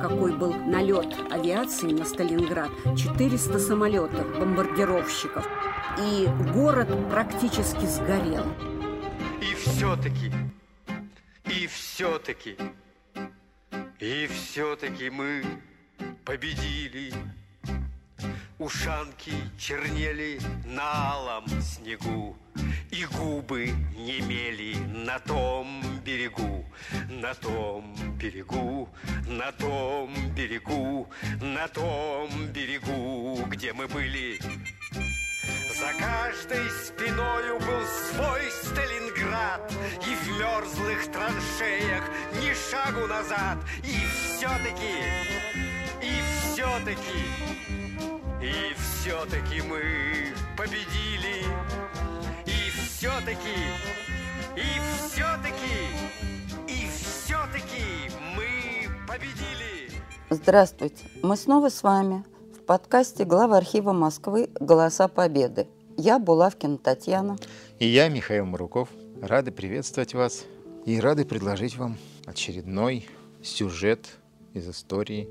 какой был налет авиации на Сталинград. 400 самолетов, бомбардировщиков. И город практически сгорел. И все-таки, и все-таки, и все-таки мы победили. Ушанки чернели на алом снегу, И губы немели на том берегу, На том берегу, на том берегу, На том берегу, где мы были. За каждой спиною был свой Сталинград, И в мерзлых траншеях ни шагу назад, И все-таки, и все-таки и все-таки мы победили. Все-таки, и все-таки, и все-таки мы победили. Здравствуйте. Мы снова с вами в подкасте главы архива Москвы «Голоса Победы». Я Булавкина Татьяна. И я, Михаил Маруков. Рады приветствовать вас и рады предложить вам очередной сюжет из истории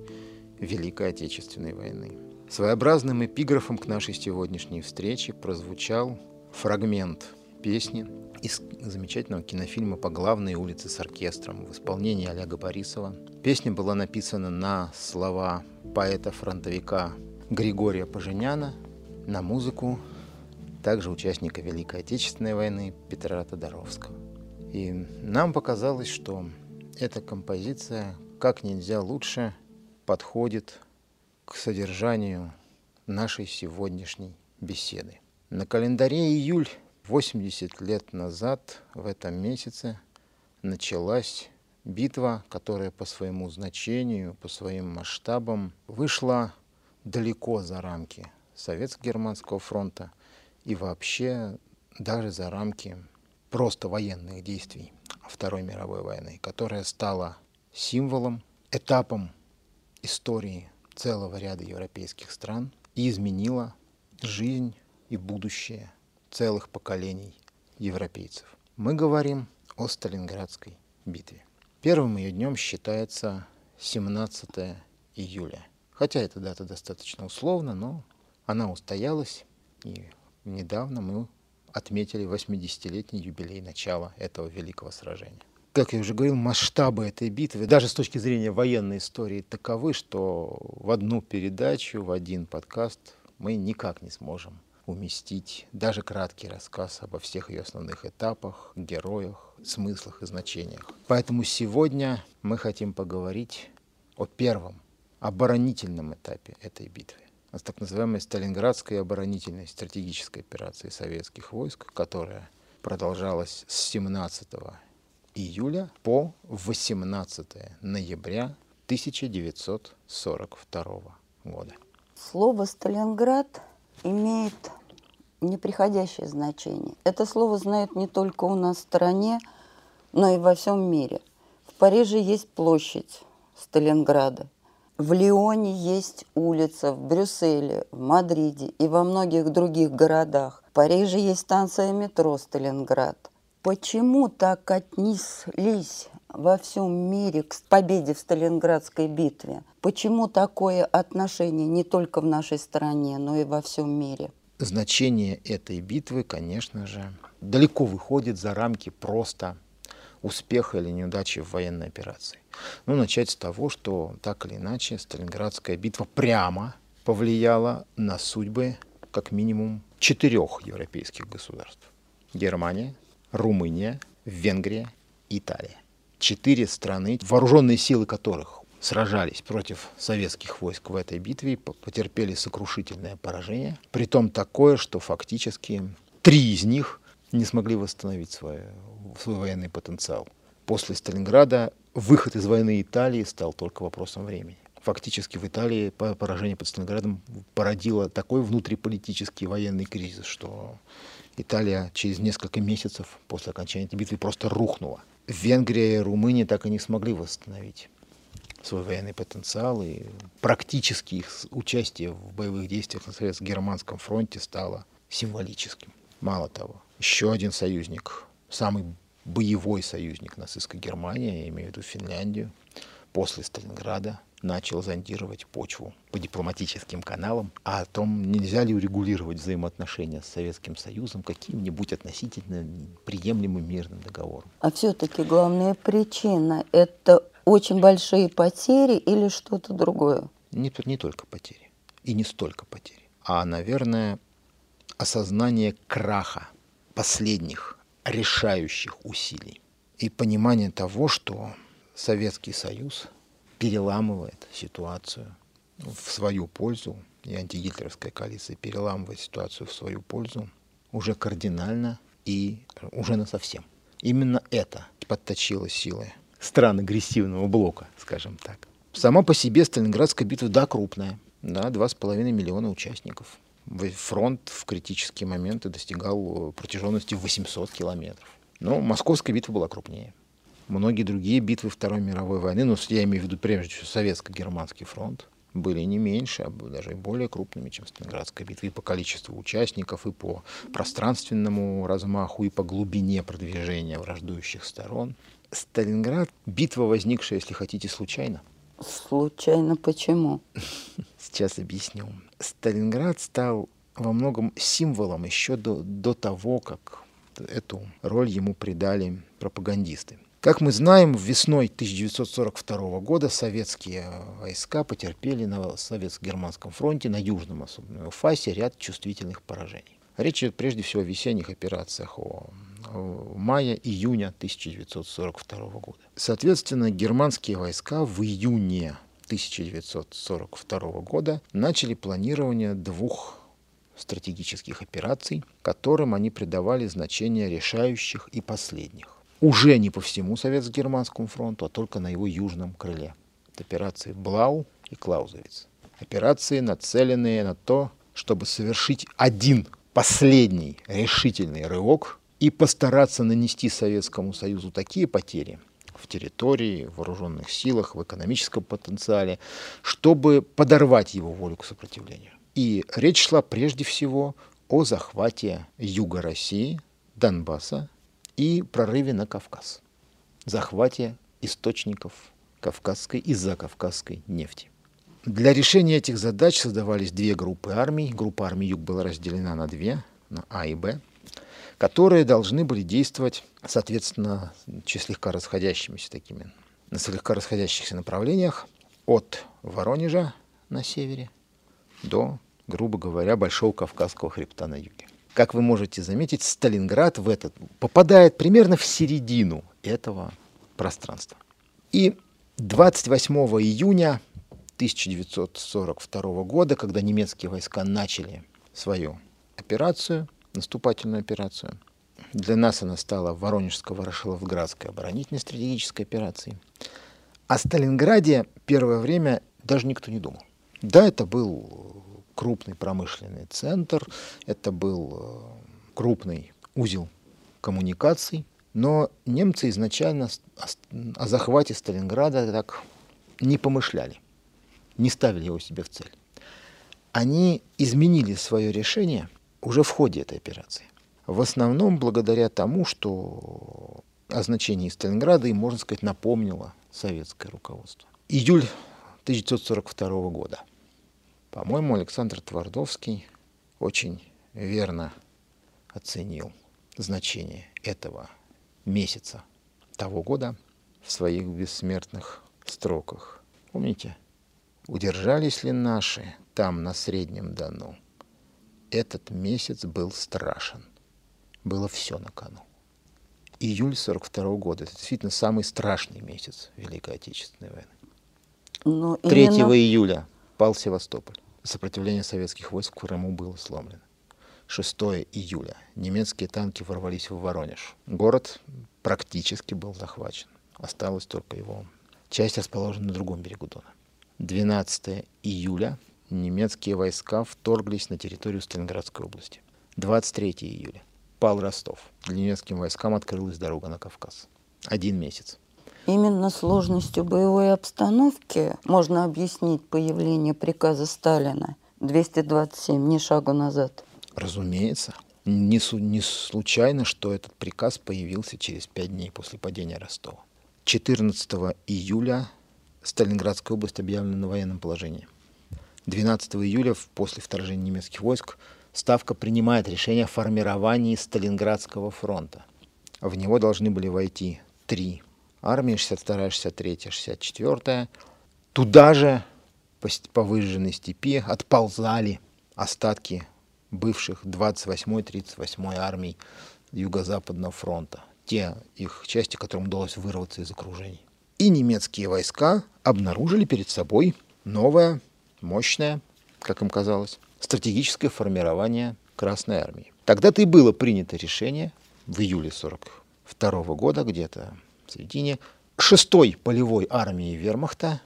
Великой Отечественной войны. Своеобразным эпиграфом к нашей сегодняшней встрече прозвучал фрагмент песни из замечательного кинофильма «По главной улице с оркестром» в исполнении Олега Борисова. Песня была написана на слова поэта-фронтовика Григория Поженяна, на музыку также участника Великой Отечественной войны Петра Тодоровского. И нам показалось, что эта композиция как нельзя лучше подходит к содержанию нашей сегодняшней беседы. На календаре июль 80 лет назад в этом месяце началась битва, которая по своему значению, по своим масштабам вышла далеко за рамки Советско-Германского фронта и вообще даже за рамки просто военных действий Второй мировой войны, которая стала символом, этапом истории целого ряда европейских стран и изменила жизнь и будущее целых поколений европейцев. Мы говорим о Сталинградской битве. Первым ее днем считается 17 июля. Хотя эта дата достаточно условна, но она устоялась, и недавно мы отметили 80-летний юбилей начала этого великого сражения как я уже говорил, масштабы этой битвы, даже с точки зрения военной истории, таковы, что в одну передачу, в один подкаст мы никак не сможем уместить даже краткий рассказ обо всех ее основных этапах, героях, смыслах и значениях. Поэтому сегодня мы хотим поговорить о первом оборонительном этапе этой битвы, о так называемой Сталинградской оборонительной стратегической операции советских войск, которая продолжалась с 17 июля по 18 ноября 1942 года. Слово «Сталинград» имеет неприходящее значение. Это слово знают не только у нас в стране, но и во всем мире. В Париже есть площадь Сталинграда. В Лионе есть улица, в Брюсселе, в Мадриде и во многих других городах. В Париже есть станция метро Сталинград. Почему так отнеслись во всем мире к победе в Сталинградской битве? Почему такое отношение не только в нашей стране, но и во всем мире? Значение этой битвы, конечно же, далеко выходит за рамки просто успеха или неудачи в военной операции. Ну, начать с того, что так или иначе Сталинградская битва прямо повлияла на судьбы как минимум четырех европейских государств. Германия, Румыния, Венгрия, Италия. Четыре страны, вооруженные силы которых сражались против советских войск в этой битве, потерпели сокрушительное поражение. Притом такое, что фактически три из них не смогли восстановить свой, свой военный потенциал. После Сталинграда выход из войны Италии стал только вопросом времени. Фактически в Италии поражение под Сталинградом породило такой внутриполитический военный кризис, что Италия через несколько месяцев после окончания этой битвы просто рухнула. Венгрия и Румыния так и не смогли восстановить свой военный потенциал, и практически их участие в боевых действиях на Советско-Германском фронте стало символическим. Мало того, еще один союзник, самый боевой союзник нацистской Германии, я имею в виду Финляндию, после Сталинграда начал зондировать почву по дипломатическим каналам, а о том, нельзя ли урегулировать взаимоотношения с Советским Союзом каким-нибудь относительно приемлемым мирным договором. А все-таки главная причина – это очень большие потери или что-то другое? Не, не только потери, и не столько потери, а, наверное, осознание краха последних решающих усилий и понимание того, что Советский Союз переламывает ситуацию в свою пользу, и антигитлеровская коалиция переламывает ситуацию в свою пользу уже кардинально и уже на совсем. Именно это подточило силы стран агрессивного блока, скажем так. Сама по себе Сталинградская битва, да, крупная, да, два с половиной миллиона участников. Фронт в критические моменты достигал протяженности 800 километров. Но Московская битва была крупнее. Многие другие битвы Второй мировой войны, ну, я имею в виду прежде всего Советско-Германский фронт, были не меньше, а даже более крупными, чем Сталинградская битва, и по количеству участников, и по пространственному размаху, и по глубине продвижения враждующих сторон. Сталинград — битва, возникшая, если хотите, случайно. Случайно почему? Сейчас объясню. Сталинград стал во многом символом еще до, до того, как эту роль ему придали пропагандисты. Как мы знаем, весной 1942 года советские войска потерпели на Советско-Германском фронте на южном особенно фасе ряд чувствительных поражений. Речь идет прежде всего о весенних операциях о мая-июня 1942 года. Соответственно, германские войска в июне 1942 года начали планирование двух стратегических операций, которым они придавали значение решающих и последних уже не по всему Советско-Германскому фронту, а только на его южном крыле. Это операции Блау и Клаузовиц. Операции, нацеленные на то, чтобы совершить один последний решительный рывок и постараться нанести Советскому Союзу такие потери в территории, в вооруженных силах, в экономическом потенциале, чтобы подорвать его волю к сопротивлению. И речь шла прежде всего о захвате юга России, Донбасса и прорыве на Кавказ, захвате источников кавказской и закавказской нефти. Для решения этих задач создавались две группы армий. Группа армий Юг была разделена на две, на А и Б, которые должны были действовать, соответственно, слегка расходящимися такими, на слегка расходящихся направлениях от Воронежа на севере до, грубо говоря, Большого Кавказского хребта на юге как вы можете заметить, Сталинград в этот попадает примерно в середину этого пространства. И 28 июня 1942 года, когда немецкие войска начали свою операцию, наступательную операцию, для нас она стала Воронежско-Ворошиловградской оборонительной стратегической операцией. О Сталинграде первое время даже никто не думал. Да, это был крупный промышленный центр, это был э, крупный узел коммуникаций, но немцы изначально о захвате Сталинграда так не помышляли, не ставили его себе в цель. Они изменили свое решение уже в ходе этой операции. В основном благодаря тому, что о значении Сталинграда им, можно сказать, напомнило советское руководство. Июль 1942 года. По-моему, Александр Твардовский очень верно оценил значение этого месяца того года в своих бессмертных строках. Помните? Удержались ли наши там, на Среднем Дону? Этот месяц был страшен. Было все на кону. Июль 42 года. Это действительно самый страшный месяц Великой Отечественной войны. Но 3 именно... июля пал Севастополь. Сопротивление советских войск в Крыму было сломлено. 6 июля немецкие танки ворвались в Воронеж. Город практически был захвачен. Осталась только его часть расположена на другом берегу Дона. 12 июля немецкие войска вторглись на территорию Сталинградской области. 23 июля пал Ростов. Для немецким войскам открылась дорога на Кавказ. Один месяц. Именно сложностью боевой обстановки можно объяснить появление приказа Сталина 227 «Ни шагу назад». Разумеется. Не, не случайно, что этот приказ появился через пять дней после падения Ростова. 14 июля Сталинградская область объявлена на военном положении. 12 июля, после вторжения немецких войск, Ставка принимает решение о формировании Сталинградского фронта. В него должны были войти три армии, 62-я, 63-я, 64-я. Туда же по, выжженной степи отползали остатки бывших 28-й, 38-й армий Юго-Западного фронта. Те их части, которым удалось вырваться из окружений. И немецкие войска обнаружили перед собой новое, мощное, как им казалось, стратегическое формирование Красной Армии. Тогда-то и было принято решение в июле 42 года, где-то в середине, шестой полевой армии вермахта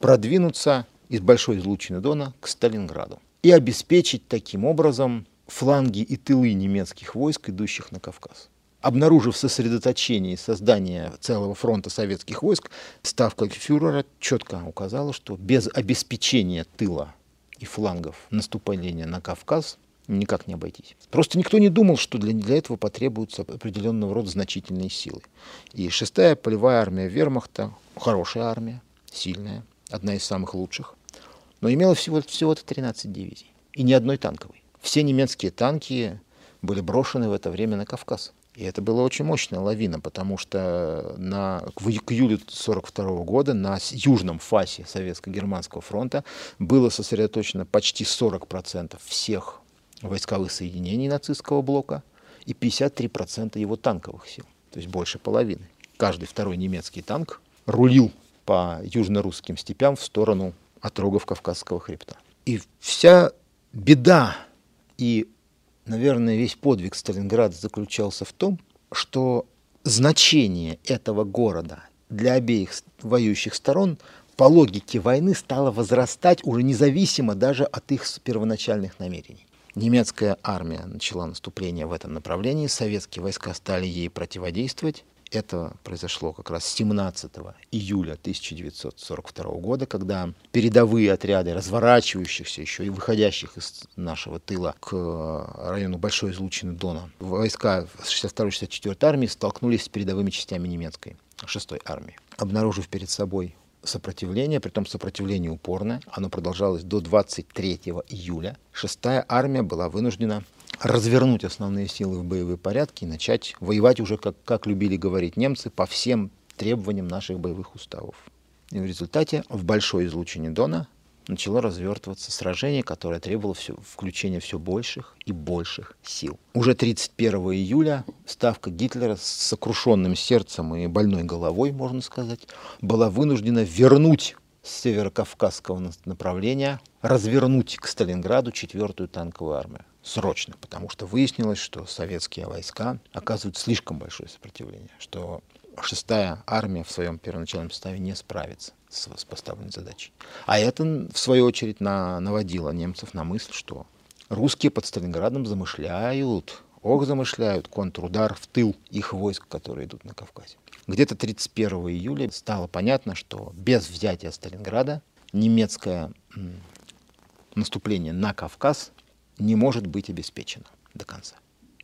продвинуться из Большой излучины Дона к Сталинграду и обеспечить таким образом фланги и тылы немецких войск, идущих на Кавказ. Обнаружив сосредоточение и создание целого фронта советских войск, ставка фюрера четко указала, что без обеспечения тыла и флангов наступления на Кавказ никак не обойтись. Просто никто не думал, что для, для этого потребуются определенного рода значительные силы. И шестая полевая армия вермахта, хорошая армия, сильная, одна из самых лучших, но имела всего, всего-то 13 дивизий и ни одной танковой. Все немецкие танки были брошены в это время на Кавказ. И это была очень мощная лавина, потому что на, к, к июлю 1942 года на южном фасе Советско-Германского фронта было сосредоточено почти 40% всех войсковых соединений нацистского блока и 53% его танковых сил, то есть больше половины. Каждый второй немецкий танк рулил по южно-русским степям в сторону отрогов Кавказского хребта. И вся беда и наверное, весь подвиг Сталинграда заключался в том, что значение этого города для обеих воюющих сторон по логике войны стало возрастать уже независимо даже от их первоначальных намерений. Немецкая армия начала наступление в этом направлении, советские войска стали ей противодействовать, это произошло как раз 17 июля 1942 года, когда передовые отряды разворачивающихся еще и выходящих из нашего тыла к району Большой излучины Дона войска 62-64 армии столкнулись с передовыми частями немецкой 6 армии. Обнаружив перед собой сопротивление, при том сопротивление упорное, оно продолжалось до 23 июля. Шестая армия была вынуждена развернуть основные силы в боевые порядки и начать воевать уже, как, как любили говорить немцы, по всем требованиям наших боевых уставов. И в результате в большой излучине Дона начало развертываться сражение, которое требовало все, включения все больших и больших сил. Уже 31 июля ставка Гитлера с сокрушенным сердцем и больной головой, можно сказать, была вынуждена вернуть с северокавказского направления, развернуть к Сталинграду четвертую танковую армию срочно, потому что выяснилось, что советские войска оказывают слишком большое сопротивление, что шестая армия в своем первоначальном составе не справится с, с поставленной задачей. А это, в свою очередь, на, наводило немцев на мысль, что русские под Сталинградом замышляют, ох, замышляют контрудар в тыл их войск, которые идут на Кавказе. Где-то 31 июля стало понятно, что без взятия Сталинграда немецкое наступление на Кавказ не может быть обеспечено до конца.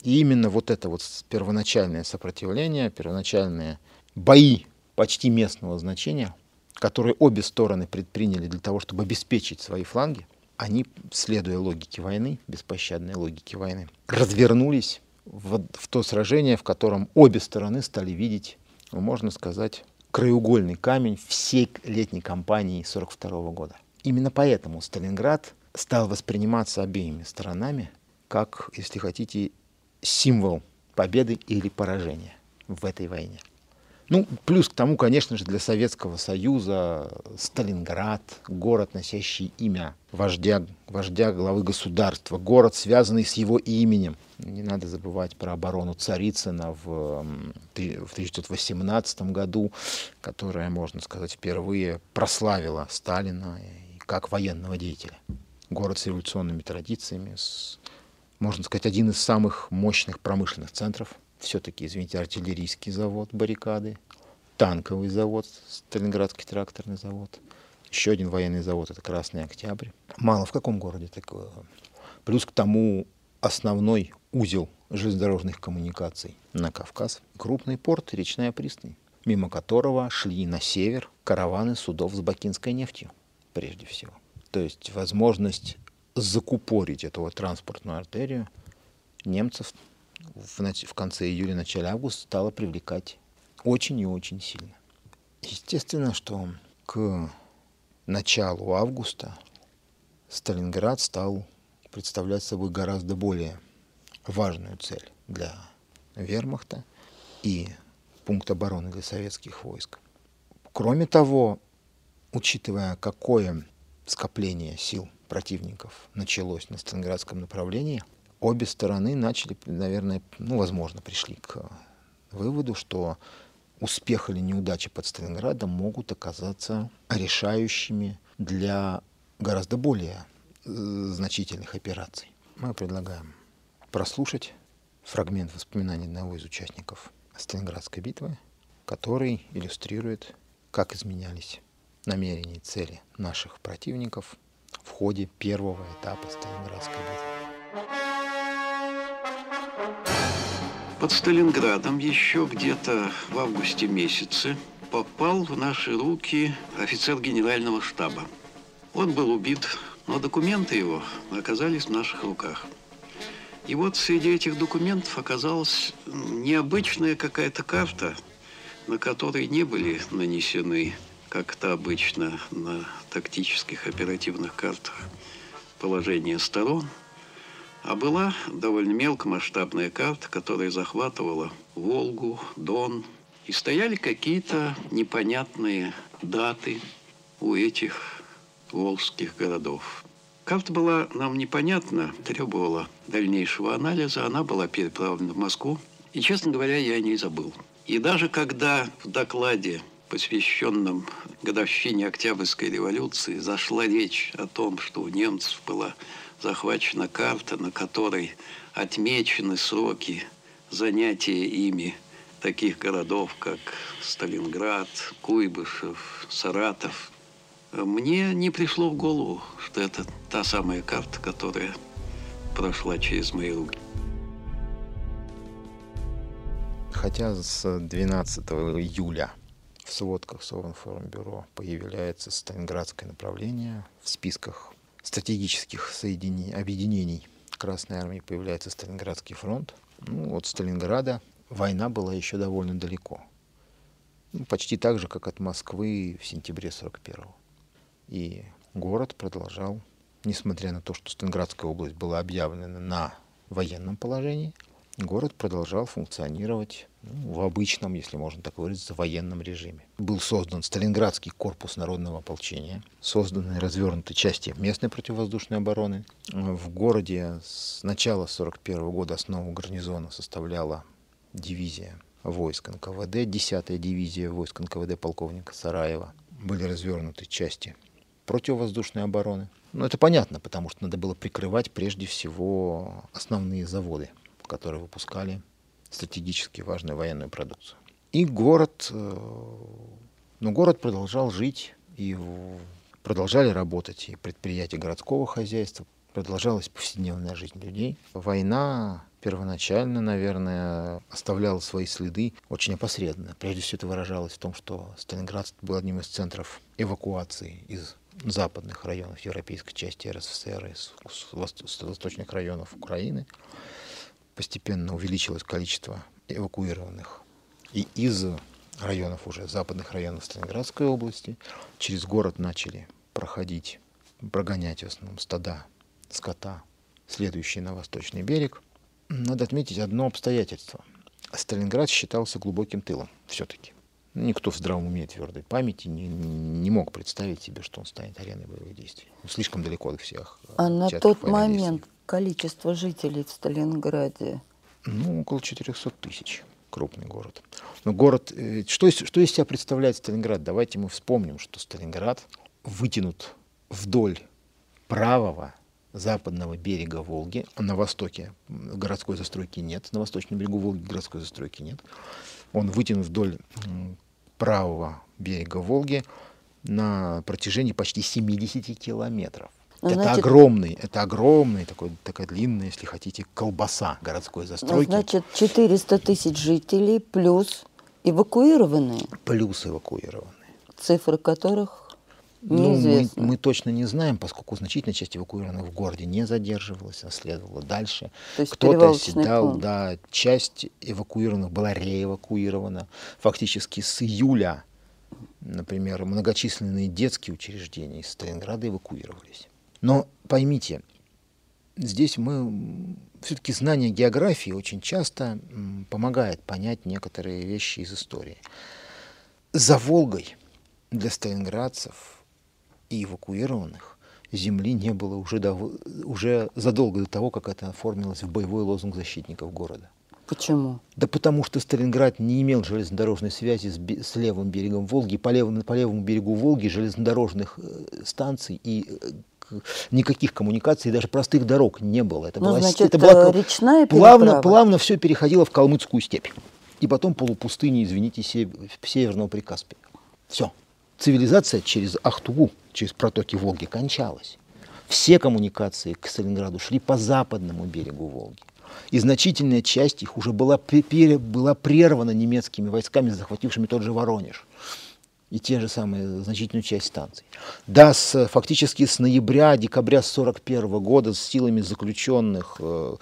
И именно вот это вот первоначальное сопротивление, первоначальные бои почти местного значения, которые обе стороны предприняли для того, чтобы обеспечить свои фланги, они, следуя логике войны, беспощадной логике войны, развернулись в, в то сражение, в котором обе стороны стали видеть, можно сказать, краеугольный камень всей летней кампании 1942 года. Именно поэтому Сталинград стал восприниматься обеими сторонами как, если хотите, символ победы или поражения в этой войне. Ну, плюс к тому, конечно же, для Советского Союза Сталинград, город, носящий имя вождя, вождя главы государства, город, связанный с его именем. Не надо забывать про оборону Царицына в, в 1918 году, которая, можно сказать, впервые прославила Сталина как военного деятеля город с революционными традициями, с, можно сказать, один из самых мощных промышленных центров. Все-таки, извините, артиллерийский завод, баррикады, танковый завод, Сталинградский тракторный завод, еще один военный завод, это Красный Октябрь. Мало в каком городе такое. Плюс к тому основной узел железнодорожных коммуникаций на Кавказ, крупный порт, речная пристань. мимо которого шли на север караваны судов с бакинской нефтью, прежде всего. То есть возможность закупорить эту транспортную артерию немцев в, в конце июля, начале августа стала привлекать очень и очень сильно. Естественно, что к началу августа Сталинград стал представлять собой гораздо более важную цель для вермахта и пункт обороны для советских войск. Кроме того, учитывая, какое скопление сил противников началось на Сталинградском направлении, обе стороны начали, наверное, ну, возможно, пришли к выводу, что успех или неудача под Сталинградом могут оказаться решающими для гораздо более э, значительных операций. Мы предлагаем прослушать фрагмент воспоминаний одного из участников Сталинградской битвы, который иллюстрирует, как изменялись намерения и цели наших противников в ходе первого этапа Сталинградской битвы. Под Сталинградом еще где-то в августе месяце попал в наши руки офицер генерального штаба. Он был убит, но документы его оказались в наших руках. И вот среди этих документов оказалась необычная какая-то карта, на которой не были нанесены, как это обычно на тактических оперативных картах, положение сторон, а была довольно мелкомасштабная карта, которая захватывала Волгу, Дон, и стояли какие-то непонятные даты у этих волжских городов. Карта была нам непонятна, требовала дальнейшего анализа. Она была переправлена в Москву. И, честно говоря, я о ней забыл. И даже когда в докладе, посвященном годовщине Октябрьской революции, зашла речь о том, что у немцев была захвачена карта, на которой отмечены сроки занятия ими таких городов, как Сталинград, Куйбышев, Саратов, мне не пришло в голову, что это та самая карта, которая прошла через мои руки. Хотя с 12 июля в сводках Совинформбюро появляется Сталинградское направление, в списках стратегических соединений, объединений Красной Армии появляется Сталинградский фронт. Ну, от Сталинграда война была еще довольно далеко. Ну, почти так же, как от Москвы в сентябре 41 -го. И город продолжал, несмотря на то, что Сталинградская область была объявлена на военном положении, город продолжал функционировать ну, в обычном, если можно так выразиться, военном режиме. Был создан Сталинградский корпус народного ополчения, созданы и развернуты части местной противовоздушной обороны. В городе с начала 1941 года основу гарнизона составляла дивизия войск НКВД, 10-я дивизия войск НКВД полковника Сараева. Были развернуты части противовоздушной обороны. Ну, это понятно, потому что надо было прикрывать прежде всего основные заводы, которые выпускали стратегически важную военную продукцию. И город, э, ну, город продолжал жить, и продолжали работать и предприятия городского хозяйства, продолжалась повседневная жизнь людей. Война первоначально, наверное, оставляла свои следы очень опосредованно. Прежде всего это выражалось в том, что Сталинград был одним из центров эвакуации из западных районов европейской части РСФСР и с, с восточных районов Украины постепенно увеличилось количество эвакуированных и из районов уже западных районов Сталинградской области через город начали проходить, прогонять в основном стада скота, следующие на восточный берег. Надо отметить одно обстоятельство. Сталинград считался глубоким тылом все-таки. Никто в здравом уме твердой памяти не, не мог представить себе, что он станет ареной боевых действий. Слишком далеко от всех. А на тот момент. Количество жителей в Сталинграде? Ну, около 400 тысяч. Крупный город. Но город... Э, что, что из себя представляет Сталинград? Давайте мы вспомним, что Сталинград вытянут вдоль правого западного берега Волги, на востоке городской застройки нет, на восточном берегу Волги городской застройки нет. Он вытянут вдоль правого берега Волги на протяжении почти 70 километров. Ну, это значит, огромный, это огромный, такой, такая длинная, если хотите, колбаса городской ну, застройки. Значит, 400 тысяч жителей плюс Эвакуированные? Плюс эвакуированные. Цифры которых Неизвестно. Ну, мы, мы точно не знаем, поскольку значительная часть эвакуированных в городе не задерживалась, а следовала дальше. Кто-то оседал, пункт. да, часть эвакуированных была реэвакуирована. Фактически с июля, например, многочисленные детские учреждения из Сталинграда эвакуировались. Но поймите, здесь мы все-таки знание географии очень часто помогает понять некоторые вещи из истории. За Волгой для сталинградцев и эвакуированных земли не было уже, до, уже задолго до того, как это оформилось в боевой лозунг защитников города. Почему? Да потому что Сталинград не имел железнодорожной связи с, с левым берегом Волги. По левому, по левому берегу Волги железнодорожных э, станций и э, никаких коммуникаций, даже простых дорог не было. Это ну, была, значит, это была э, речная плавно, переправа. плавно все переходило в Калмыцкую степь. И потом полупустыни, извините, северного Прикаспия. Все. Цивилизация через Ахтугу через протоки Волги кончалась. Все коммуникации к Сталинграду шли по западному берегу Волги. И значительная часть их уже была, была прервана немецкими войсками, захватившими тот же Воронеж и те же самые значительную часть станций. Да, с, фактически с ноября-декабря 1941 года с силами заключенных э,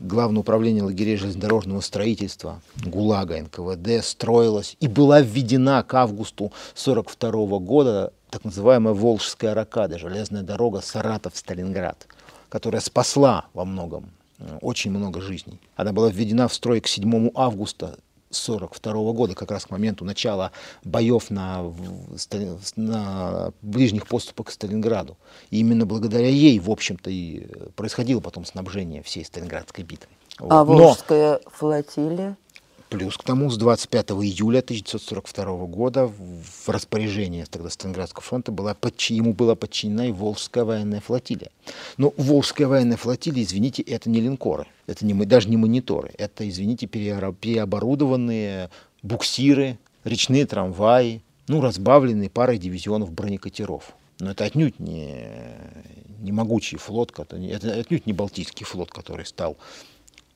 Главное управление лагерей железнодорожного строительства ГУЛАГа НКВД строилась и была введена к августу 1942 года так называемая Волжская ракада, железная дорога Саратов-Сталинград, которая спасла во многом э, очень много жизней. Она была введена в строй к 7 августа 1942 года, как раз к моменту начала боев на, на ближних поступах к Сталинграду. И именно благодаря ей, в общем-то, и происходило потом снабжение всей Сталинградской битвы. А вот. Волжская флотилия? Плюс к тому, с 25 июля 1942 года в распоряжении тогда Сталинградского фронта была, ему была подчинена и Волжская военная флотилия. Но Волжская военная флотилия, извините, это не линкоры, это не, даже не мониторы, это, извините, переоборудованные буксиры, речные трамваи, ну, разбавленные парой дивизионов бронекатеров. Но это отнюдь не, не могучий флот, это отнюдь не Балтийский флот, который стал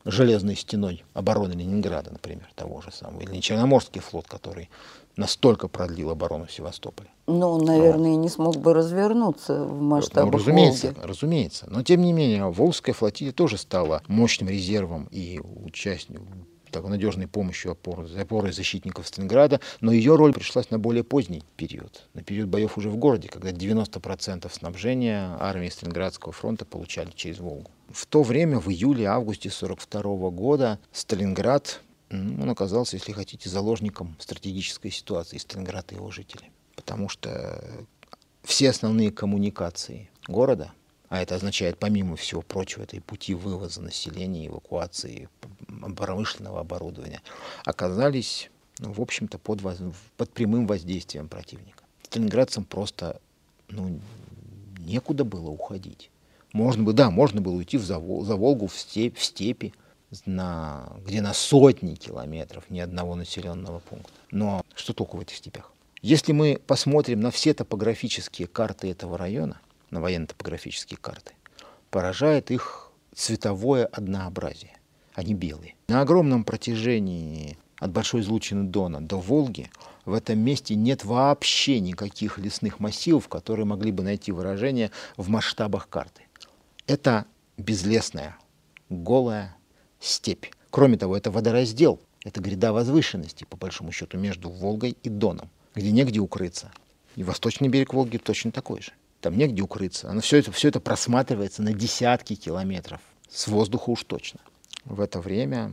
железной стеной обороны Ленинграда, например, того же самого, или Черноморский флот, который настолько продлил оборону Севастополя. Ну, наверное, вот. не смог бы развернуться в масштабах ну, разумеется, Волги. разумеется. Но, тем не менее, Волжская флотилия тоже стала мощным резервом и участником такой надежной помощью опоры, опорой защитников Сталинграда, но ее роль пришлась на более поздний период, на период боев уже в городе, когда 90% снабжения армии Сталинградского фронта получали через Волгу. В то время, в июле-августе 1942 года, Сталинград он оказался, если хотите, заложником стратегической ситуации Сталинграда и его жителей. Потому что все основные коммуникации города, а это означает, помимо всего прочего, это и пути вывоза населения, эвакуации промышленного оборудования, оказались, ну, в общем-то, под, под прямым воздействием противника. Сталинградцам просто ну, некуда было уходить. Можно было, да, можно было уйти в за, за Волгу в, степь, в степи, на, где на сотни километров ни одного населенного пункта. Но что толку в этих степях? Если мы посмотрим на все топографические карты этого района, на военно-топографические карты, поражает их цветовое однообразие. Они белые. На огромном протяжении от Большой излучины Дона до Волги в этом месте нет вообще никаких лесных массивов, которые могли бы найти выражение в масштабах карты. Это безлесная, голая степь. Кроме того, это водораздел, это гряда возвышенности, по большому счету, между Волгой и Доном, где негде укрыться. И восточный берег Волги точно такой же. Там негде укрыться. Оно все это, все это просматривается на десятки километров. С воздуха уж точно. В это время,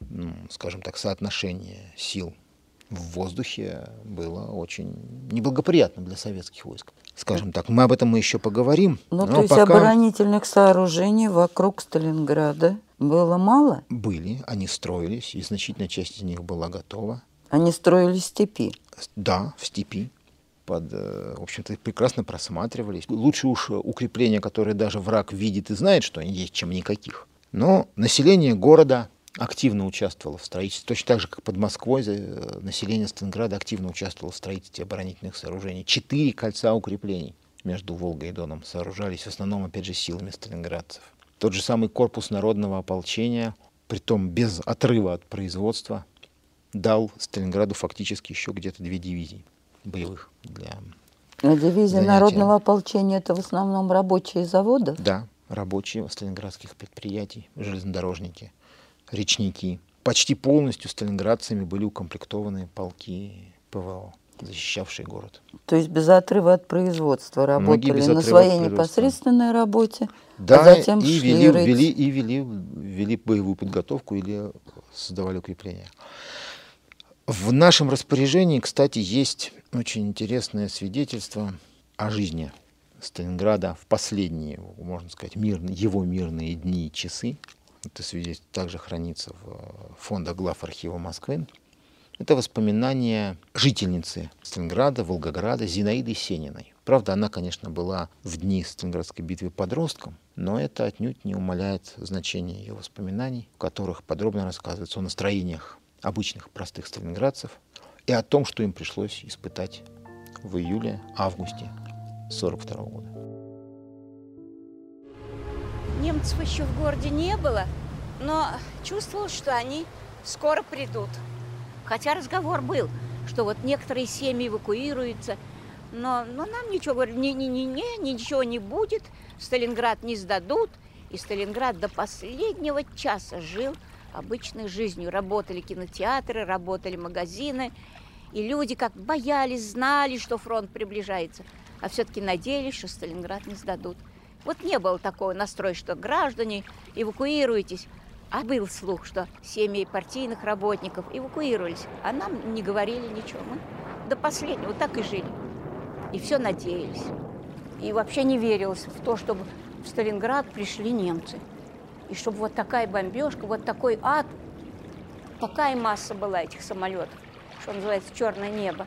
ну, скажем так, соотношение сил в воздухе было очень неблагоприятным для советских войск. Скажем так, мы об этом мы еще поговорим. Ну, то есть пока... оборонительных сооружений вокруг Сталинграда было мало? Были, они строились, и значительная часть из них была готова. Они строились в степи? Да, в степи. Под, э, в общем-то, прекрасно просматривались. Лучше уж укрепления, которые даже враг видит и знает, что они есть, чем никаких. Но население города активно участвовало в строительстве, точно так же, как под Москвой э, население Сталинграда активно участвовало в строительстве оборонительных сооружений. Четыре кольца укреплений между Волгой и Доном сооружались в основном, опять же, силами сталинградцев. Тот же самый корпус народного ополчения, притом без отрыва от производства, дал Сталинграду фактически еще где-то две дивизии боевых для А дивизия занятия. народного ополчения это в основном рабочие завода? Да, рабочие сталинградских предприятий, железнодорожники, речники. Почти полностью сталинградцами были укомплектованы полки ПВО, защищавшие город. То есть без отрыва от производства работали на своей непосредственной работе, Да, а затем и шли вели, рыть. вели, и вели, вели боевую подготовку или создавали укрепления. В нашем распоряжении, кстати, есть очень интересное свидетельство о жизни Сталинграда в последние, можно сказать, мирные, его мирные дни и часы. Это свидетельство также хранится в э, фондах глав архива Москвы. Это воспоминания жительницы Сталинграда, Волгограда Зинаиды Сениной. Правда, она, конечно, была в дни Сталинградской битвы подростком, но это отнюдь не умаляет значения ее воспоминаний, в которых подробно рассказывается о настроениях обычных простых сталинградцев и о том, что им пришлось испытать в июле-августе 1942 года. Немцев еще в городе не было, но чувствовал, что они скоро придут. Хотя разговор был, что вот некоторые семьи эвакуируются, но, но нам ничего говорили, не-не-не, ничего не будет, Сталинград не сдадут. И Сталинград до последнего часа жил обычной жизнью. Работали кинотеатры, работали магазины. И люди как боялись, знали, что фронт приближается, а все-таки надеялись, что Сталинград не сдадут. Вот не было такого настроя, что граждане, эвакуируйтесь. А был слух, что семьи партийных работников эвакуировались, а нам не говорили ничего. Мы до последнего так и жили. И все надеялись. И вообще не верилось в то, чтобы в Сталинград пришли немцы. И чтобы вот такая бомбежка, вот такой ад, такая масса была этих самолетов, что называется черное небо.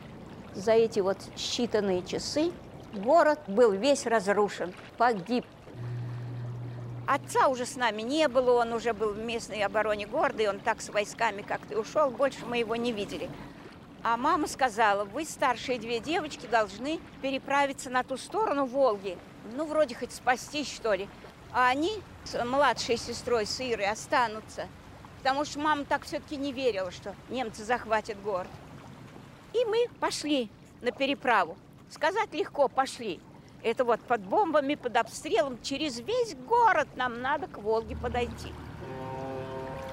За эти вот считанные часы город был весь разрушен, погиб. Отца уже с нами не было, он уже был в местной обороне города, и он так с войсками как-то ушел, больше мы его не видели. А мама сказала, вы, старшие две девочки, должны переправиться на ту сторону Волги. Ну, вроде хоть спастись, что ли. А они с младшей сестрой, с Ирой, останутся. Потому что мама так все-таки не верила, что немцы захватят город. И мы пошли на переправу. Сказать легко, пошли. Это вот под бомбами, под обстрелом, через весь город нам надо к Волге подойти.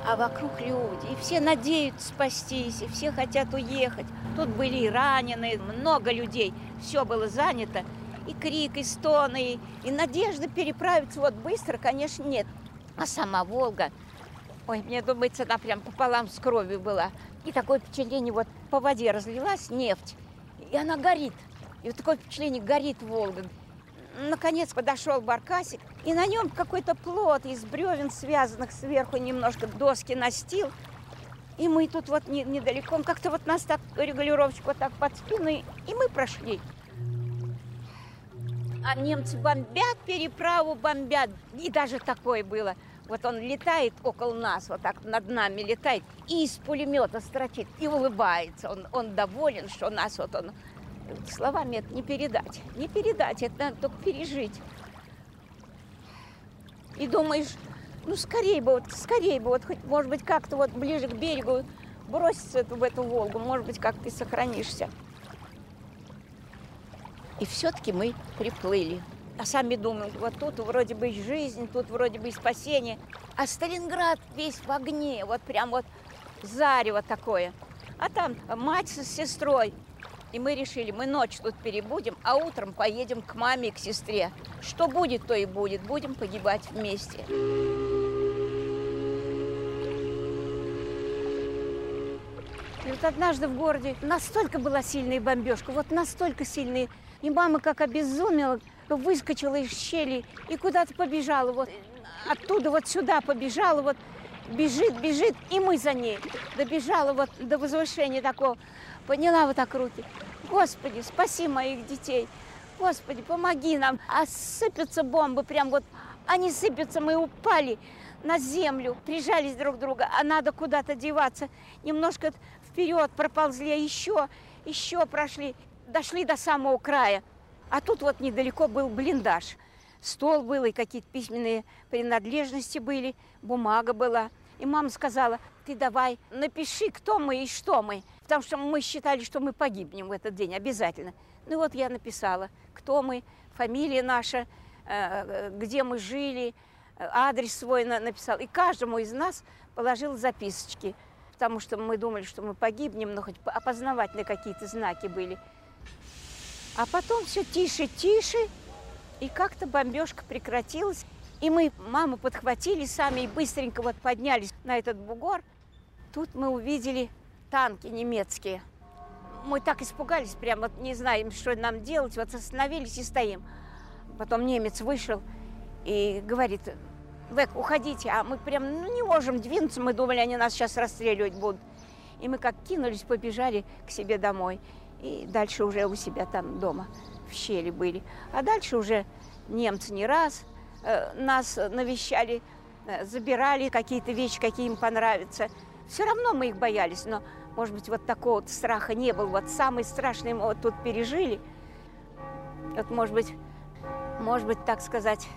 А вокруг люди, и все надеются спастись, и все хотят уехать. Тут были и раненые, много людей, все было занято. И крик, и стоны, и, и надежда переправиться вот быстро, конечно, нет. А сама Волга, ой, мне думается, она прям пополам с кровью была. И такое впечатление, вот по воде разлилась нефть, и она горит. И вот такое впечатление, горит Волга. Наконец подошел баркасик, и на нем какой-то плод из бревен, связанных сверху немножко доски настил. И мы тут вот не- недалеко, как-то вот нас так, регулировщик вот так под спиной, и мы прошли. А немцы бомбят переправу, бомбят. И даже такое было. Вот он летает около нас, вот так над нами летает, и из пулемета строчит, и улыбается. Он, он доволен, что нас вот он... Словами это не передать. Не передать, это надо только пережить. И думаешь, ну скорее бы, вот скорее бы, вот хоть, может быть, как-то вот ближе к берегу броситься в эту Волгу, может быть, как ты сохранишься. И все-таки мы приплыли. А сами думают, вот тут вроде бы жизнь, тут вроде бы и спасение. А Сталинград весь в огне, вот прям вот зарево такое. А там мать с сестрой. И мы решили, мы ночь тут перебудем, а утром поедем к маме и к сестре. Что будет, то и будет. Будем погибать вместе. И вот однажды в городе настолько была сильная бомбежка, вот настолько сильная. И мама как обезумела, выскочила из щели и куда-то побежала. Вот оттуда вот сюда побежала, вот бежит, бежит, и мы за ней. Добежала вот до возвышения такого, подняла вот так руки. Господи, спаси моих детей. Господи, помоги нам. А сыпятся бомбы, прям вот они сыпятся, мы упали на землю, прижались друг к другу, а надо куда-то деваться. Немножко вперед проползли, а еще, еще прошли, дошли до самого края. А тут вот недалеко был блиндаж. Стол был, и какие-то письменные принадлежности были, бумага была. И мама сказала, ты давай напиши, кто мы и что мы. Потому что мы считали, что мы погибнем в этот день обязательно. Ну вот я написала, кто мы, фамилия наша, э, где мы жили, адрес свой написал. И каждому из нас положил записочки, потому что мы думали, что мы погибнем, но хоть опознавательные какие-то знаки были. А потом все тише, тише, и как-то бомбежка прекратилась. И мы маму подхватили сами и быстренько вот поднялись на этот бугор. Тут мы увидели танки немецкие. Мы так испугались, прям вот не знаем, что нам делать. Вот остановились и стоим. Потом немец вышел и говорит, Век, уходите. А мы прям ну, не можем двинуться. Мы думали, они нас сейчас расстреливать будут. И мы как кинулись, побежали к себе домой. И дальше уже у себя там дома в щели были. А дальше уже немцы не раз э, нас навещали, э, забирали какие-то вещи, какие им понравятся. Все равно мы их боялись, но, может быть, вот такого вот страха не было. Вот самый страшный мы вот тут пережили. Вот, может быть, может быть, так сказать,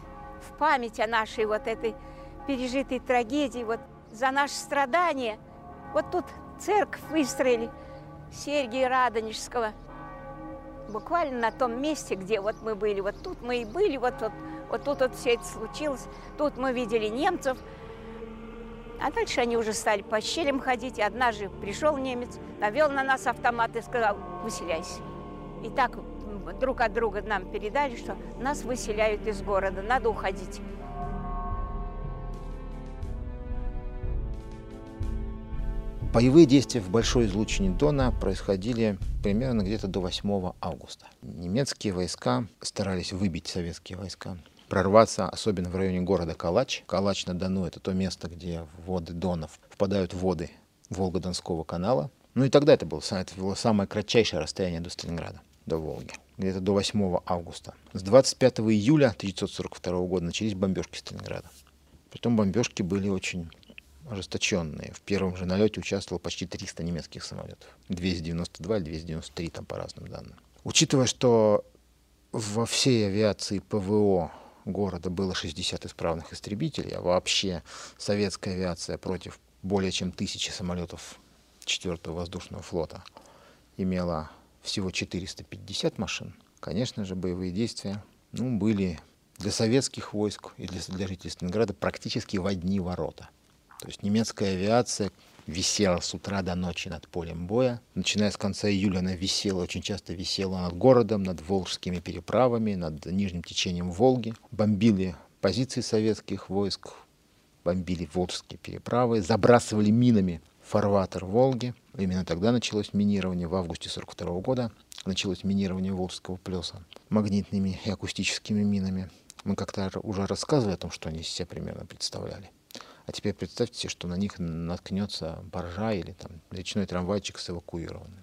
в память о нашей вот этой пережитой трагедии, вот за наши страдания. Вот тут церковь выстроили Сергия Радонежского. Буквально на том месте, где вот мы были, вот тут мы и были, вот, вот, вот тут вот все это случилось. Тут мы видели немцев, а дальше они уже стали по щелям ходить. И однажды пришел немец, навел на нас автомат и сказал, выселяйся. И так друг от друга нам передали, что нас выселяют из города, надо уходить. Боевые действия в большой излучине Дона происходили примерно где-то до 8 августа. Немецкие войска старались выбить советские войска, прорваться, особенно в районе города Калач. Калач на Дону – это то место, где воды Донов впадают в воды Волго-Донского канала. Ну и тогда это было, это было самое кратчайшее расстояние до Сталинграда, до Волги, где-то до 8 августа. С 25 июля 1942 года начались бомбежки Сталинграда. Притом бомбежки были очень ожесточенные. В первом же налете участвовало почти 300 немецких самолетов. 292 или 293 там по разным данным. Учитывая, что во всей авиации ПВО города было 60 исправных истребителей, а вообще советская авиация против более чем тысячи самолетов 4-го воздушного флота имела всего 450 машин, конечно же, боевые действия ну, были для советских войск и для, для жителей Сталинграда практически в одни ворота – то есть немецкая авиация висела с утра до ночи над полем боя. Начиная с конца июля она висела, очень часто висела над городом, над волжскими переправами, над нижним течением Волги. Бомбили позиции советских войск, бомбили волжские переправы, забрасывали минами фарватер Волги. Именно тогда началось минирование, в августе 1942 года началось минирование Волжского плеса магнитными и акустическими минами. Мы как-то уже рассказывали о том, что они себя примерно представляли. А теперь представьте себе, что на них наткнется баржа или там речной трамвайчик с эвакуированными.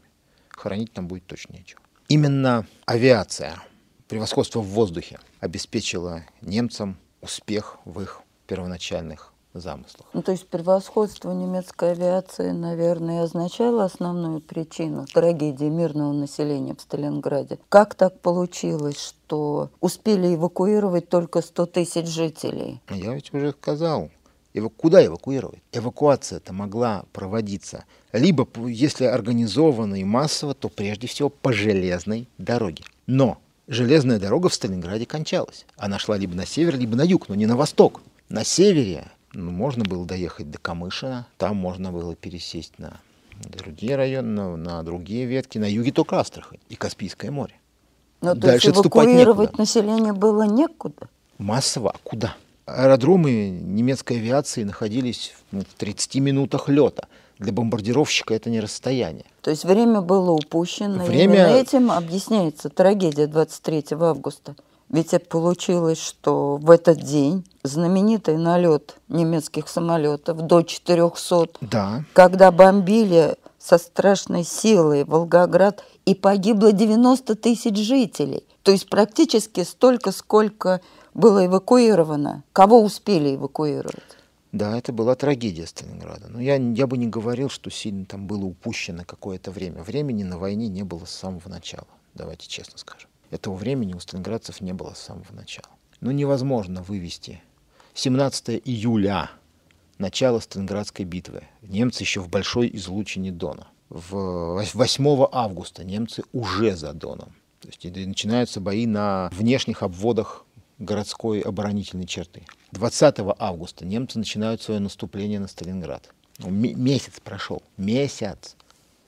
Хоронить там будет точно нечего. Именно авиация, превосходство в воздухе обеспечила немцам успех в их первоначальных замыслах. Ну, то есть превосходство немецкой авиации, наверное, означало основную причину трагедии мирного населения в Сталинграде. Как так получилось, что успели эвакуировать только 100 тысяч жителей? Я ведь уже сказал, Эва... Куда эвакуировать? Эвакуация-то могла проводиться либо, если организованно и массово, то прежде всего по железной дороге. Но железная дорога в Сталинграде кончалась. Она шла либо на север, либо на юг, но не на восток. На севере ну, можно было доехать до Камышина, там можно было пересесть на другие районы, на, на другие ветки. На юге только Астрахань и Каспийское море. Но Дальше то есть эвакуировать население было некуда? Массово, а куда? Аэродромы немецкой авиации находились в 30 минутах лета. Для бомбардировщика это не расстояние. То есть время было упущено. Время... Именно этим объясняется трагедия 23 августа. Ведь получилось, что в этот день знаменитый налет немецких самолетов до 400, да. когда бомбили со страшной силой Волгоград, и погибло 90 тысяч жителей. То есть практически столько, сколько было эвакуировано? Кого успели эвакуировать? Да, это была трагедия Сталинграда. Но я, я бы не говорил, что сильно там было упущено какое-то время. Времени на войне не было с самого начала, давайте честно скажем. Этого времени у сталинградцев не было с самого начала. Ну, невозможно вывести 17 июля начало Сталинградской битвы. Немцы еще в большой излучине Дона. В 8 августа немцы уже за Доном. То есть начинаются бои на внешних обводах городской оборонительной черты. 20 августа немцы начинают свое наступление на Сталинград. Ну, месяц прошел. Месяц.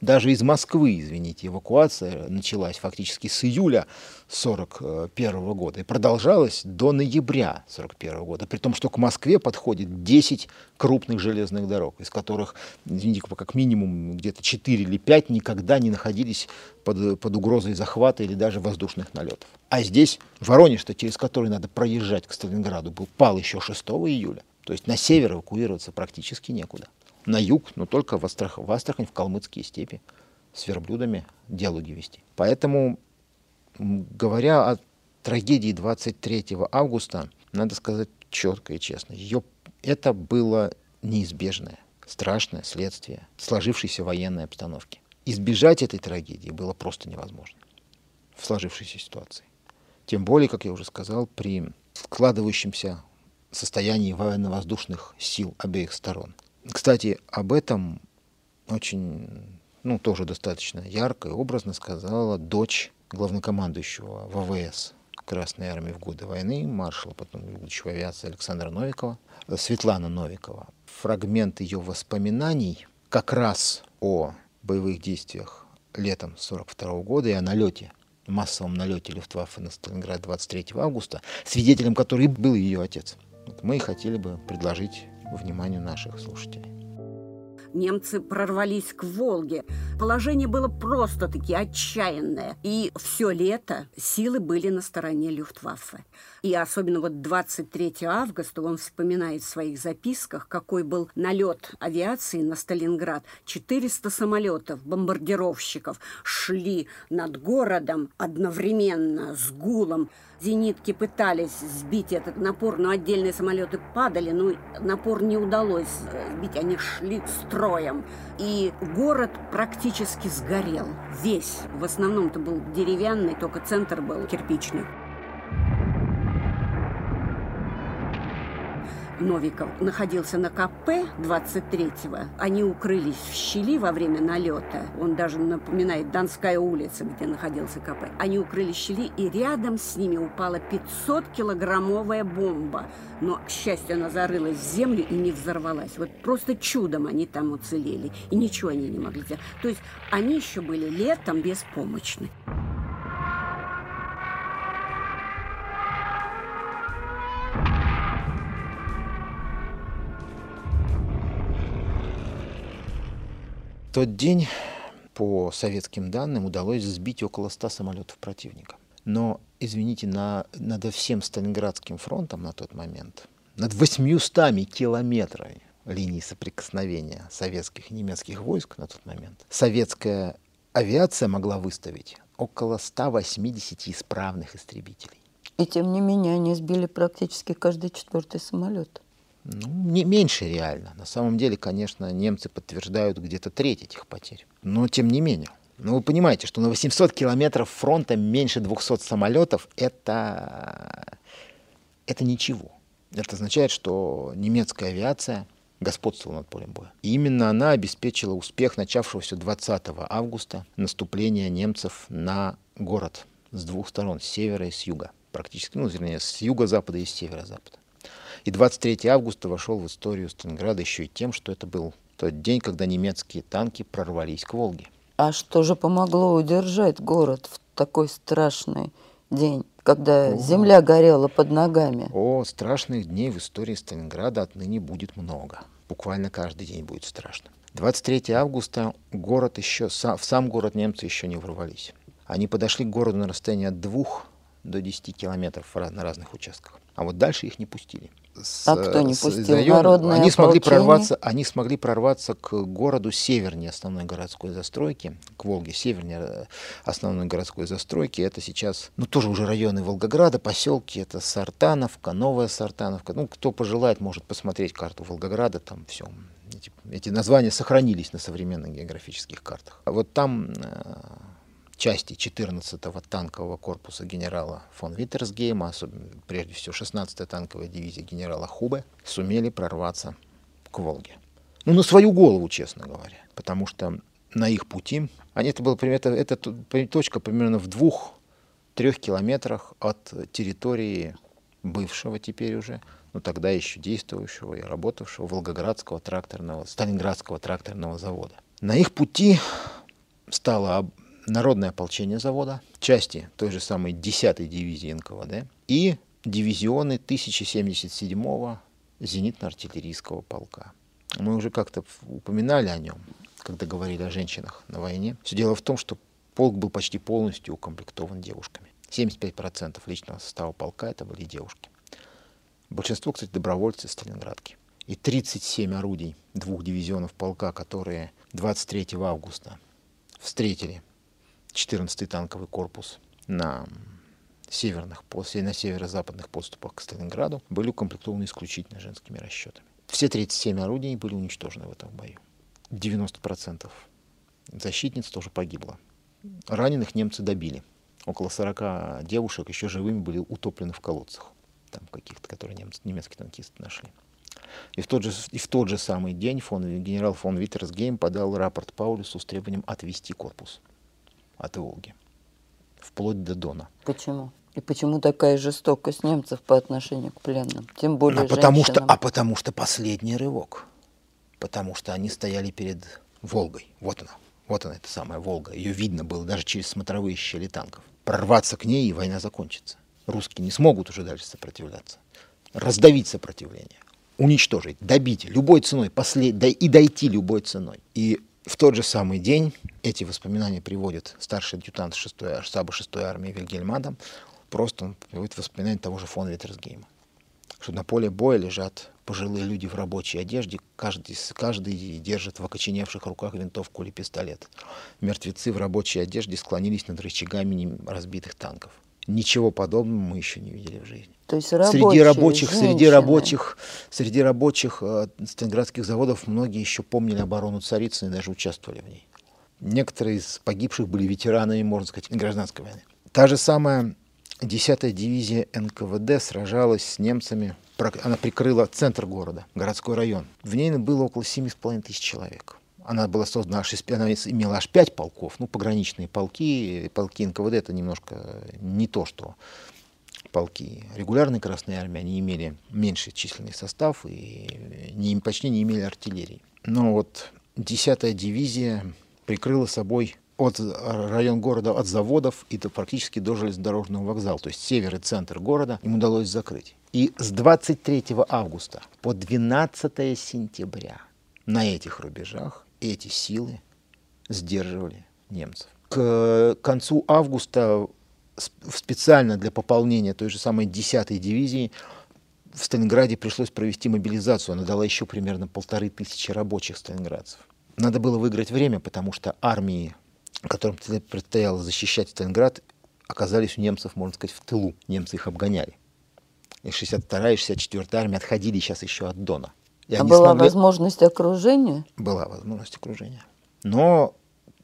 Даже из Москвы, извините, эвакуация началась фактически с июля 1941 года и продолжалась до ноября 1941 года, при том, что к Москве подходит 10 крупных железных дорог, из которых, извините, как минимум где-то 4 или 5 никогда не находились под, под угрозой захвата или даже воздушных налетов. А здесь Воронеж-то, через который надо проезжать к Сталинграду, был пал еще 6 июля. То есть на север эвакуироваться практически некуда на юг, но только в, Астрах... в Астрахань, в калмыцкие степи с верблюдами диалоги вести. Поэтому, говоря о трагедии 23 августа, надо сказать четко и честно, ее, это было неизбежное, страшное следствие сложившейся военной обстановки. Избежать этой трагедии было просто невозможно в сложившейся ситуации. Тем более, как я уже сказал, при складывающемся состоянии военно-воздушных сил обеих сторон – кстати, об этом очень, ну, тоже достаточно ярко и образно сказала дочь главнокомандующего ВВС Красной Армии в годы войны, маршала, потом ведущего авиации Александра Новикова, Светлана Новикова. Фрагмент ее воспоминаний как раз о боевых действиях летом 1942 года и о налете, массовом налете Люфтваффе на Сталинград 23 августа, свидетелем которой был ее отец. Вот мы хотели бы предложить вниманию наших слушателей. Немцы прорвались к Волге. Положение было просто-таки отчаянное. И все лето силы были на стороне Люфтваффе. И особенно вот 23 августа он вспоминает в своих записках, какой был налет авиации на Сталинград. 400 самолетов, бомбардировщиков шли над городом одновременно с гулом. Зенитки пытались сбить этот напор, но отдельные самолеты падали, но напор не удалось сбить, они шли строем. И город практически сгорел, весь. В основном-то был деревянный, только центр был кирпичный. Новиков находился на КП 23-го. Они укрылись в щели во время налета. Он даже напоминает Донская улица, где находился КП. Они укрылись в щели, и рядом с ними упала 500-килограммовая бомба. Но, к счастью, она зарылась в землю и не взорвалась. Вот просто чудом они там уцелели. И ничего они не могли сделать. То есть они еще были летом беспомощны. Тот день, по советским данным, удалось сбить около 100 самолетов противника. Но, извините, на, над всем Сталинградским фронтом на тот момент, над 800 километрами линии соприкосновения советских и немецких войск на тот момент, советская авиация могла выставить около 180 исправных истребителей. И тем не менее они сбили практически каждый четвертый самолет. Ну, не меньше реально. На самом деле, конечно, немцы подтверждают где-то треть этих потерь. Но тем не менее. Ну, вы понимаете, что на 800 километров фронта меньше 200 самолетов это, это ничего. Это означает, что немецкая авиация господствовала над полем боя. И именно она обеспечила успех начавшегося 20 августа наступления немцев на город с двух сторон, с севера и с юга. Практически, ну, вернее, с юго-запада и с северо-запада. И 23 августа вошел в историю Сталинграда еще и тем, что это был тот день, когда немецкие танки прорвались к Волге. А что же помогло удержать город в такой страшный день, когда О. земля горела под ногами? О, страшных дней в истории Сталинграда отныне будет много. Буквально каждый день будет страшно. 23 августа город еще, в сам город немцы еще не ворвались. Они подошли к городу на расстоянии от двух до 10 километров на разных участках. А вот дальше их не пустили с, а кто не пустил? Народное они смогли прорваться, они смогли прорваться к городу севернее основной городской застройки, к Волге севернее э, основной городской застройки. Это сейчас, ну тоже уже районы Волгограда, поселки. Это Сартановка, Новая Сартановка. Ну кто пожелает, может посмотреть карту Волгограда, там все. Эти, эти названия сохранились на современных географических картах. А вот там э, части 14-го танкового корпуса генерала фон Виттерсгейма, особенно, прежде всего 16-я танковая дивизия генерала Хубе, сумели прорваться к Волге. Ну, на свою голову, честно говоря. Потому что на их пути, они, это была это, это точка примерно в двух-трех километрах от территории бывшего теперь уже, но тогда еще действующего и работавшего Волгоградского тракторного, Сталинградского тракторного завода. На их пути стало народное ополчение завода, части той же самой 10-й дивизии НКВД и дивизионы 1077-го зенитно-артиллерийского полка. Мы уже как-то упоминали о нем, когда говорили о женщинах на войне. Все дело в том, что полк был почти полностью укомплектован девушками. 75% личного состава полка это были девушки. Большинство, кстати, добровольцы Сталинградки. И 37 орудий двух дивизионов полка, которые 23 августа встретили 14-й танковый корпус на северных, на северо-западных подступах к Сталинграду, были укомплектованы исключительно женскими расчетами. Все 37 орудий были уничтожены в этом бою. 90% защитниц тоже погибло. Раненых немцы добили. Около 40 девушек еще живыми были утоплены в колодцах, там каких-то, которые немцы, немецкие танкисты нашли. И в тот же, и в тот же самый день фон, генерал фон Виттерсгейм подал рапорт Паулюсу с требованием отвести корпус от Волги, вплоть до Дона. Почему? И почему такая жестокость немцев по отношению к пленным? Тем более а потому что, А потому что последний рывок. Потому что они стояли перед Волгой. Вот она. Вот она, эта самая Волга. Ее видно было даже через смотровые щели танков. Прорваться к ней, и война закончится. Русские не смогут уже дальше сопротивляться. Раздавить сопротивление. Уничтожить, добить любой ценой, послед... и дойти любой ценой. И в тот же самый день эти воспоминания приводит старший адъютант 6 штаба 6-й армии Вильгельм Адам просто он приводит воспоминания того же фон Виттерсгейма. Что на поле боя лежат пожилые люди в рабочей одежде, каждый, каждый держит в окоченевших руках винтовку или пистолет. Мертвецы в рабочей одежде склонились над рычагами разбитых танков. Ничего подобного мы еще не видели в жизни. То есть рабочие, среди рабочих, женщины. среди рабочих, среди рабочих э, сталинградских заводов многие еще помнили оборону Царицыны и даже участвовали в ней. Некоторые из погибших были ветеранами, можно сказать, гражданской войны. Та же самая 10-я дивизия НКВД сражалась с немцами. Она прикрыла центр города, городской район. В ней было около 7,5 тысяч человек. Она была создана, она имела аж 5 полков, ну, пограничные полки. Полки НКВД это немножко не то, что полки регулярной Красной Армии, они имели меньший численный состав и не, почти не имели артиллерии. Но вот 10-я дивизия прикрыла собой от район города от заводов и до, практически до железнодорожного вокзала. То есть север и центр города им удалось закрыть. И с 23 августа по 12 сентября на этих рубежах эти силы сдерживали немцев. К концу августа специально для пополнения той же самой 10-й дивизии в Сталинграде пришлось провести мобилизацию. Она дала еще примерно полторы тысячи рабочих сталинградцев. Надо было выиграть время, потому что армии которым предстояло защищать Сталинград, оказались у немцев, можно сказать, в тылу. Немцы их обгоняли. И 62-я и 64-я армия отходили сейчас еще от Дона. И а была смогли... возможность окружения? Была возможность окружения. Но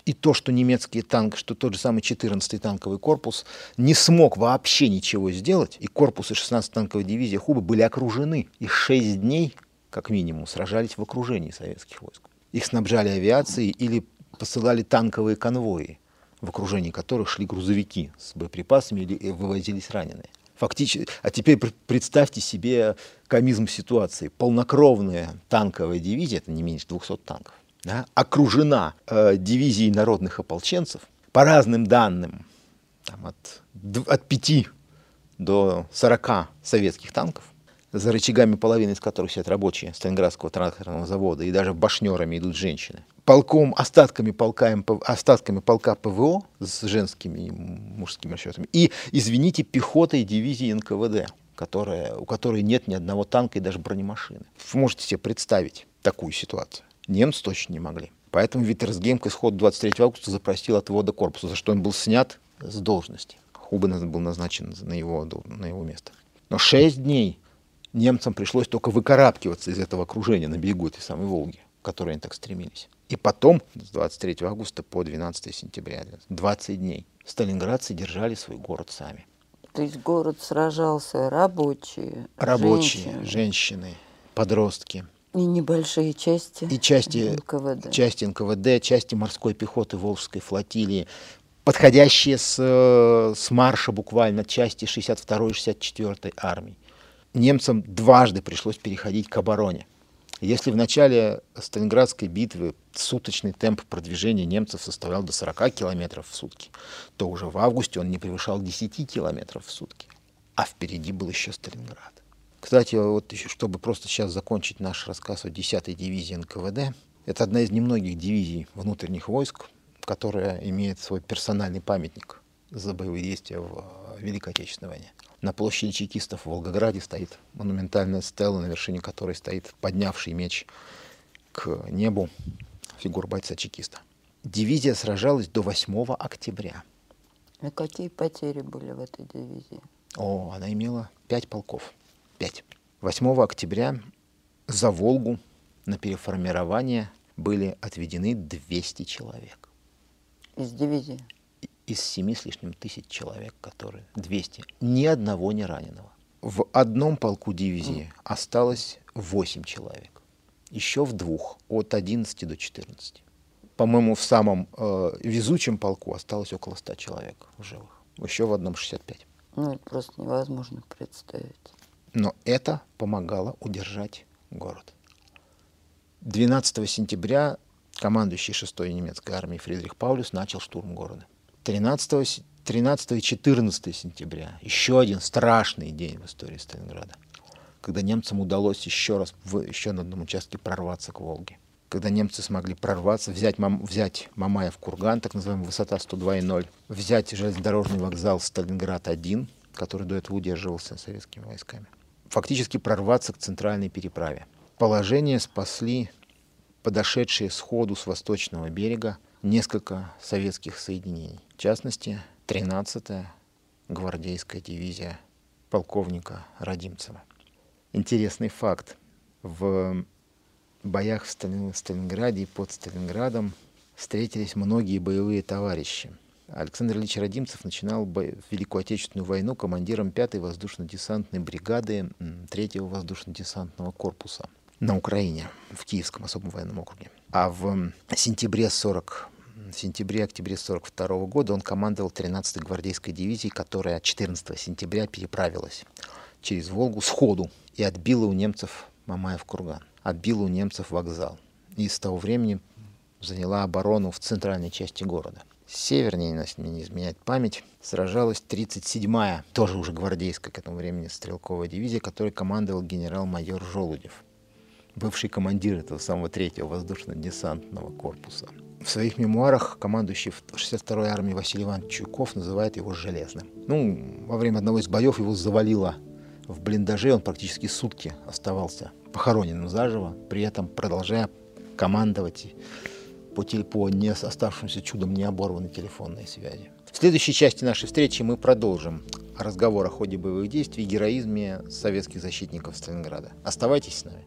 и то, что немецкие танки, что тот же самый 14-й танковый корпус не смог вообще ничего сделать, и корпусы 16-й танковой дивизии Хубы были окружены. И 6 дней, как минимум, сражались в окружении советских войск. Их снабжали авиацией или посылали танковые конвои, в окружении которых шли грузовики с боеприпасами или вывозились раненые. Фактически, а теперь представьте себе комизм ситуации. Полнокровная танковая дивизия, это не меньше 200 танков, да, окружена э, дивизией народных ополченцев, по разным данным, там, от, от 5 до 40 советских танков, за рычагами половины из которых сидят рабочие Сталинградского тракторного завода, и даже башнерами идут женщины. Полком, остатками полка, остатками полка ПВО с женскими и мужскими расчетами. И, извините, пехотой дивизии НКВД, которая, у которой нет ни одного танка и даже бронемашины. Вы можете себе представить такую ситуацию? Немцы точно не могли. Поэтому Виттерсгейм к исходу 23 августа запросил отвода корпуса, за что он был снят с должности. Хубе был назначен на его, на его место. Но шесть дней немцам пришлось только выкарабкиваться из этого окружения на берегу этой самой Волги, к которой они так стремились. И потом, с 23 августа по 12 сентября, 20 дней, сталинградцы держали свой город сами. То есть город сражался рабочие, Рабочие, женщины, женщины подростки. И небольшие части. И части НКВД. Части НКВД, части морской пехоты Волжской флотилии, подходящие с, с марша буквально части 62-й и 64-й армии. Немцам дважды пришлось переходить к обороне. Если в начале Сталинградской битвы суточный темп продвижения немцев составлял до 40 километров в сутки, то уже в августе он не превышал 10 километров в сутки. А впереди был еще Сталинград. Кстати, вот еще, чтобы просто сейчас закончить наш рассказ о 10-й дивизии НКВД, это одна из немногих дивизий внутренних войск, которая имеет свой персональный памятник за боевые действия в Великой Отечественной войне. На площади чекистов в Волгограде стоит монументальная стела, на вершине которой стоит поднявший меч к небу фигур бойца-чекиста. Дивизия сражалась до 8 октября. И какие потери были в этой дивизии? О, она имела пять полков. Пять. 8 октября за Волгу на переформирование были отведены 200 человек. Из дивизии? Из семи с лишним тысяч человек, которые 200, ни одного не раненого. В одном полку дивизии осталось 8 человек, еще в двух, от 11 до 14. По-моему, в самом э, везучем полку осталось около 100 человек в живых, еще в одном 65. Ну, это просто невозможно представить. Но это помогало удержать город. 12 сентября командующий 6-й немецкой армией Фридрих Паулюс начал штурм города. 13, 13 и 14 сентября, еще один страшный день в истории Сталинграда, когда немцам удалось еще раз в еще на одном участке прорваться к Волге. Когда немцы смогли прорваться, взять, мам, взять Мамаев курган, так называемая высота 102,0, взять железнодорожный вокзал Сталинград-1, который до этого удерживался советскими войсками, фактически прорваться к центральной переправе. Положение спасли подошедшие сходу с восточного берега несколько советских соединений. В частности, 13-я гвардейская дивизия полковника Радимцева. Интересный факт. В боях в Сталинграде и под Сталинградом встретились многие боевые товарищи. Александр Ильич Родимцев начинал Великую Отечественную войну командиром 5-й воздушно-десантной бригады 3-го воздушно-десантного корпуса на Украине, в Киевском особом военном округе. А в сентябре 40 сентябре-октябре 1942 года он командовал 13-й гвардейской дивизией, которая 14 сентября переправилась через Волгу сходу и отбила у немцев Мамаев курган, отбила у немцев вокзал. И с того времени заняла оборону в центральной части города. Севернее, мне не изменяет память, сражалась 37-я, тоже уже гвардейская к этому времени стрелковая дивизия, которой командовал генерал-майор Желудев, бывший командир этого самого третьего воздушно-десантного корпуса. В своих мемуарах командующий 62-й армией Василий Иванович Чуйков называет его «железным». Ну, во время одного из боев его завалило в блиндаже, он практически сутки оставался похороненным заживо, при этом продолжая командовать по, по не оставшимся чудом не оборванной телефонной связи. В следующей части нашей встречи мы продолжим разговор о ходе боевых действий и героизме советских защитников Сталинграда. Оставайтесь с нами.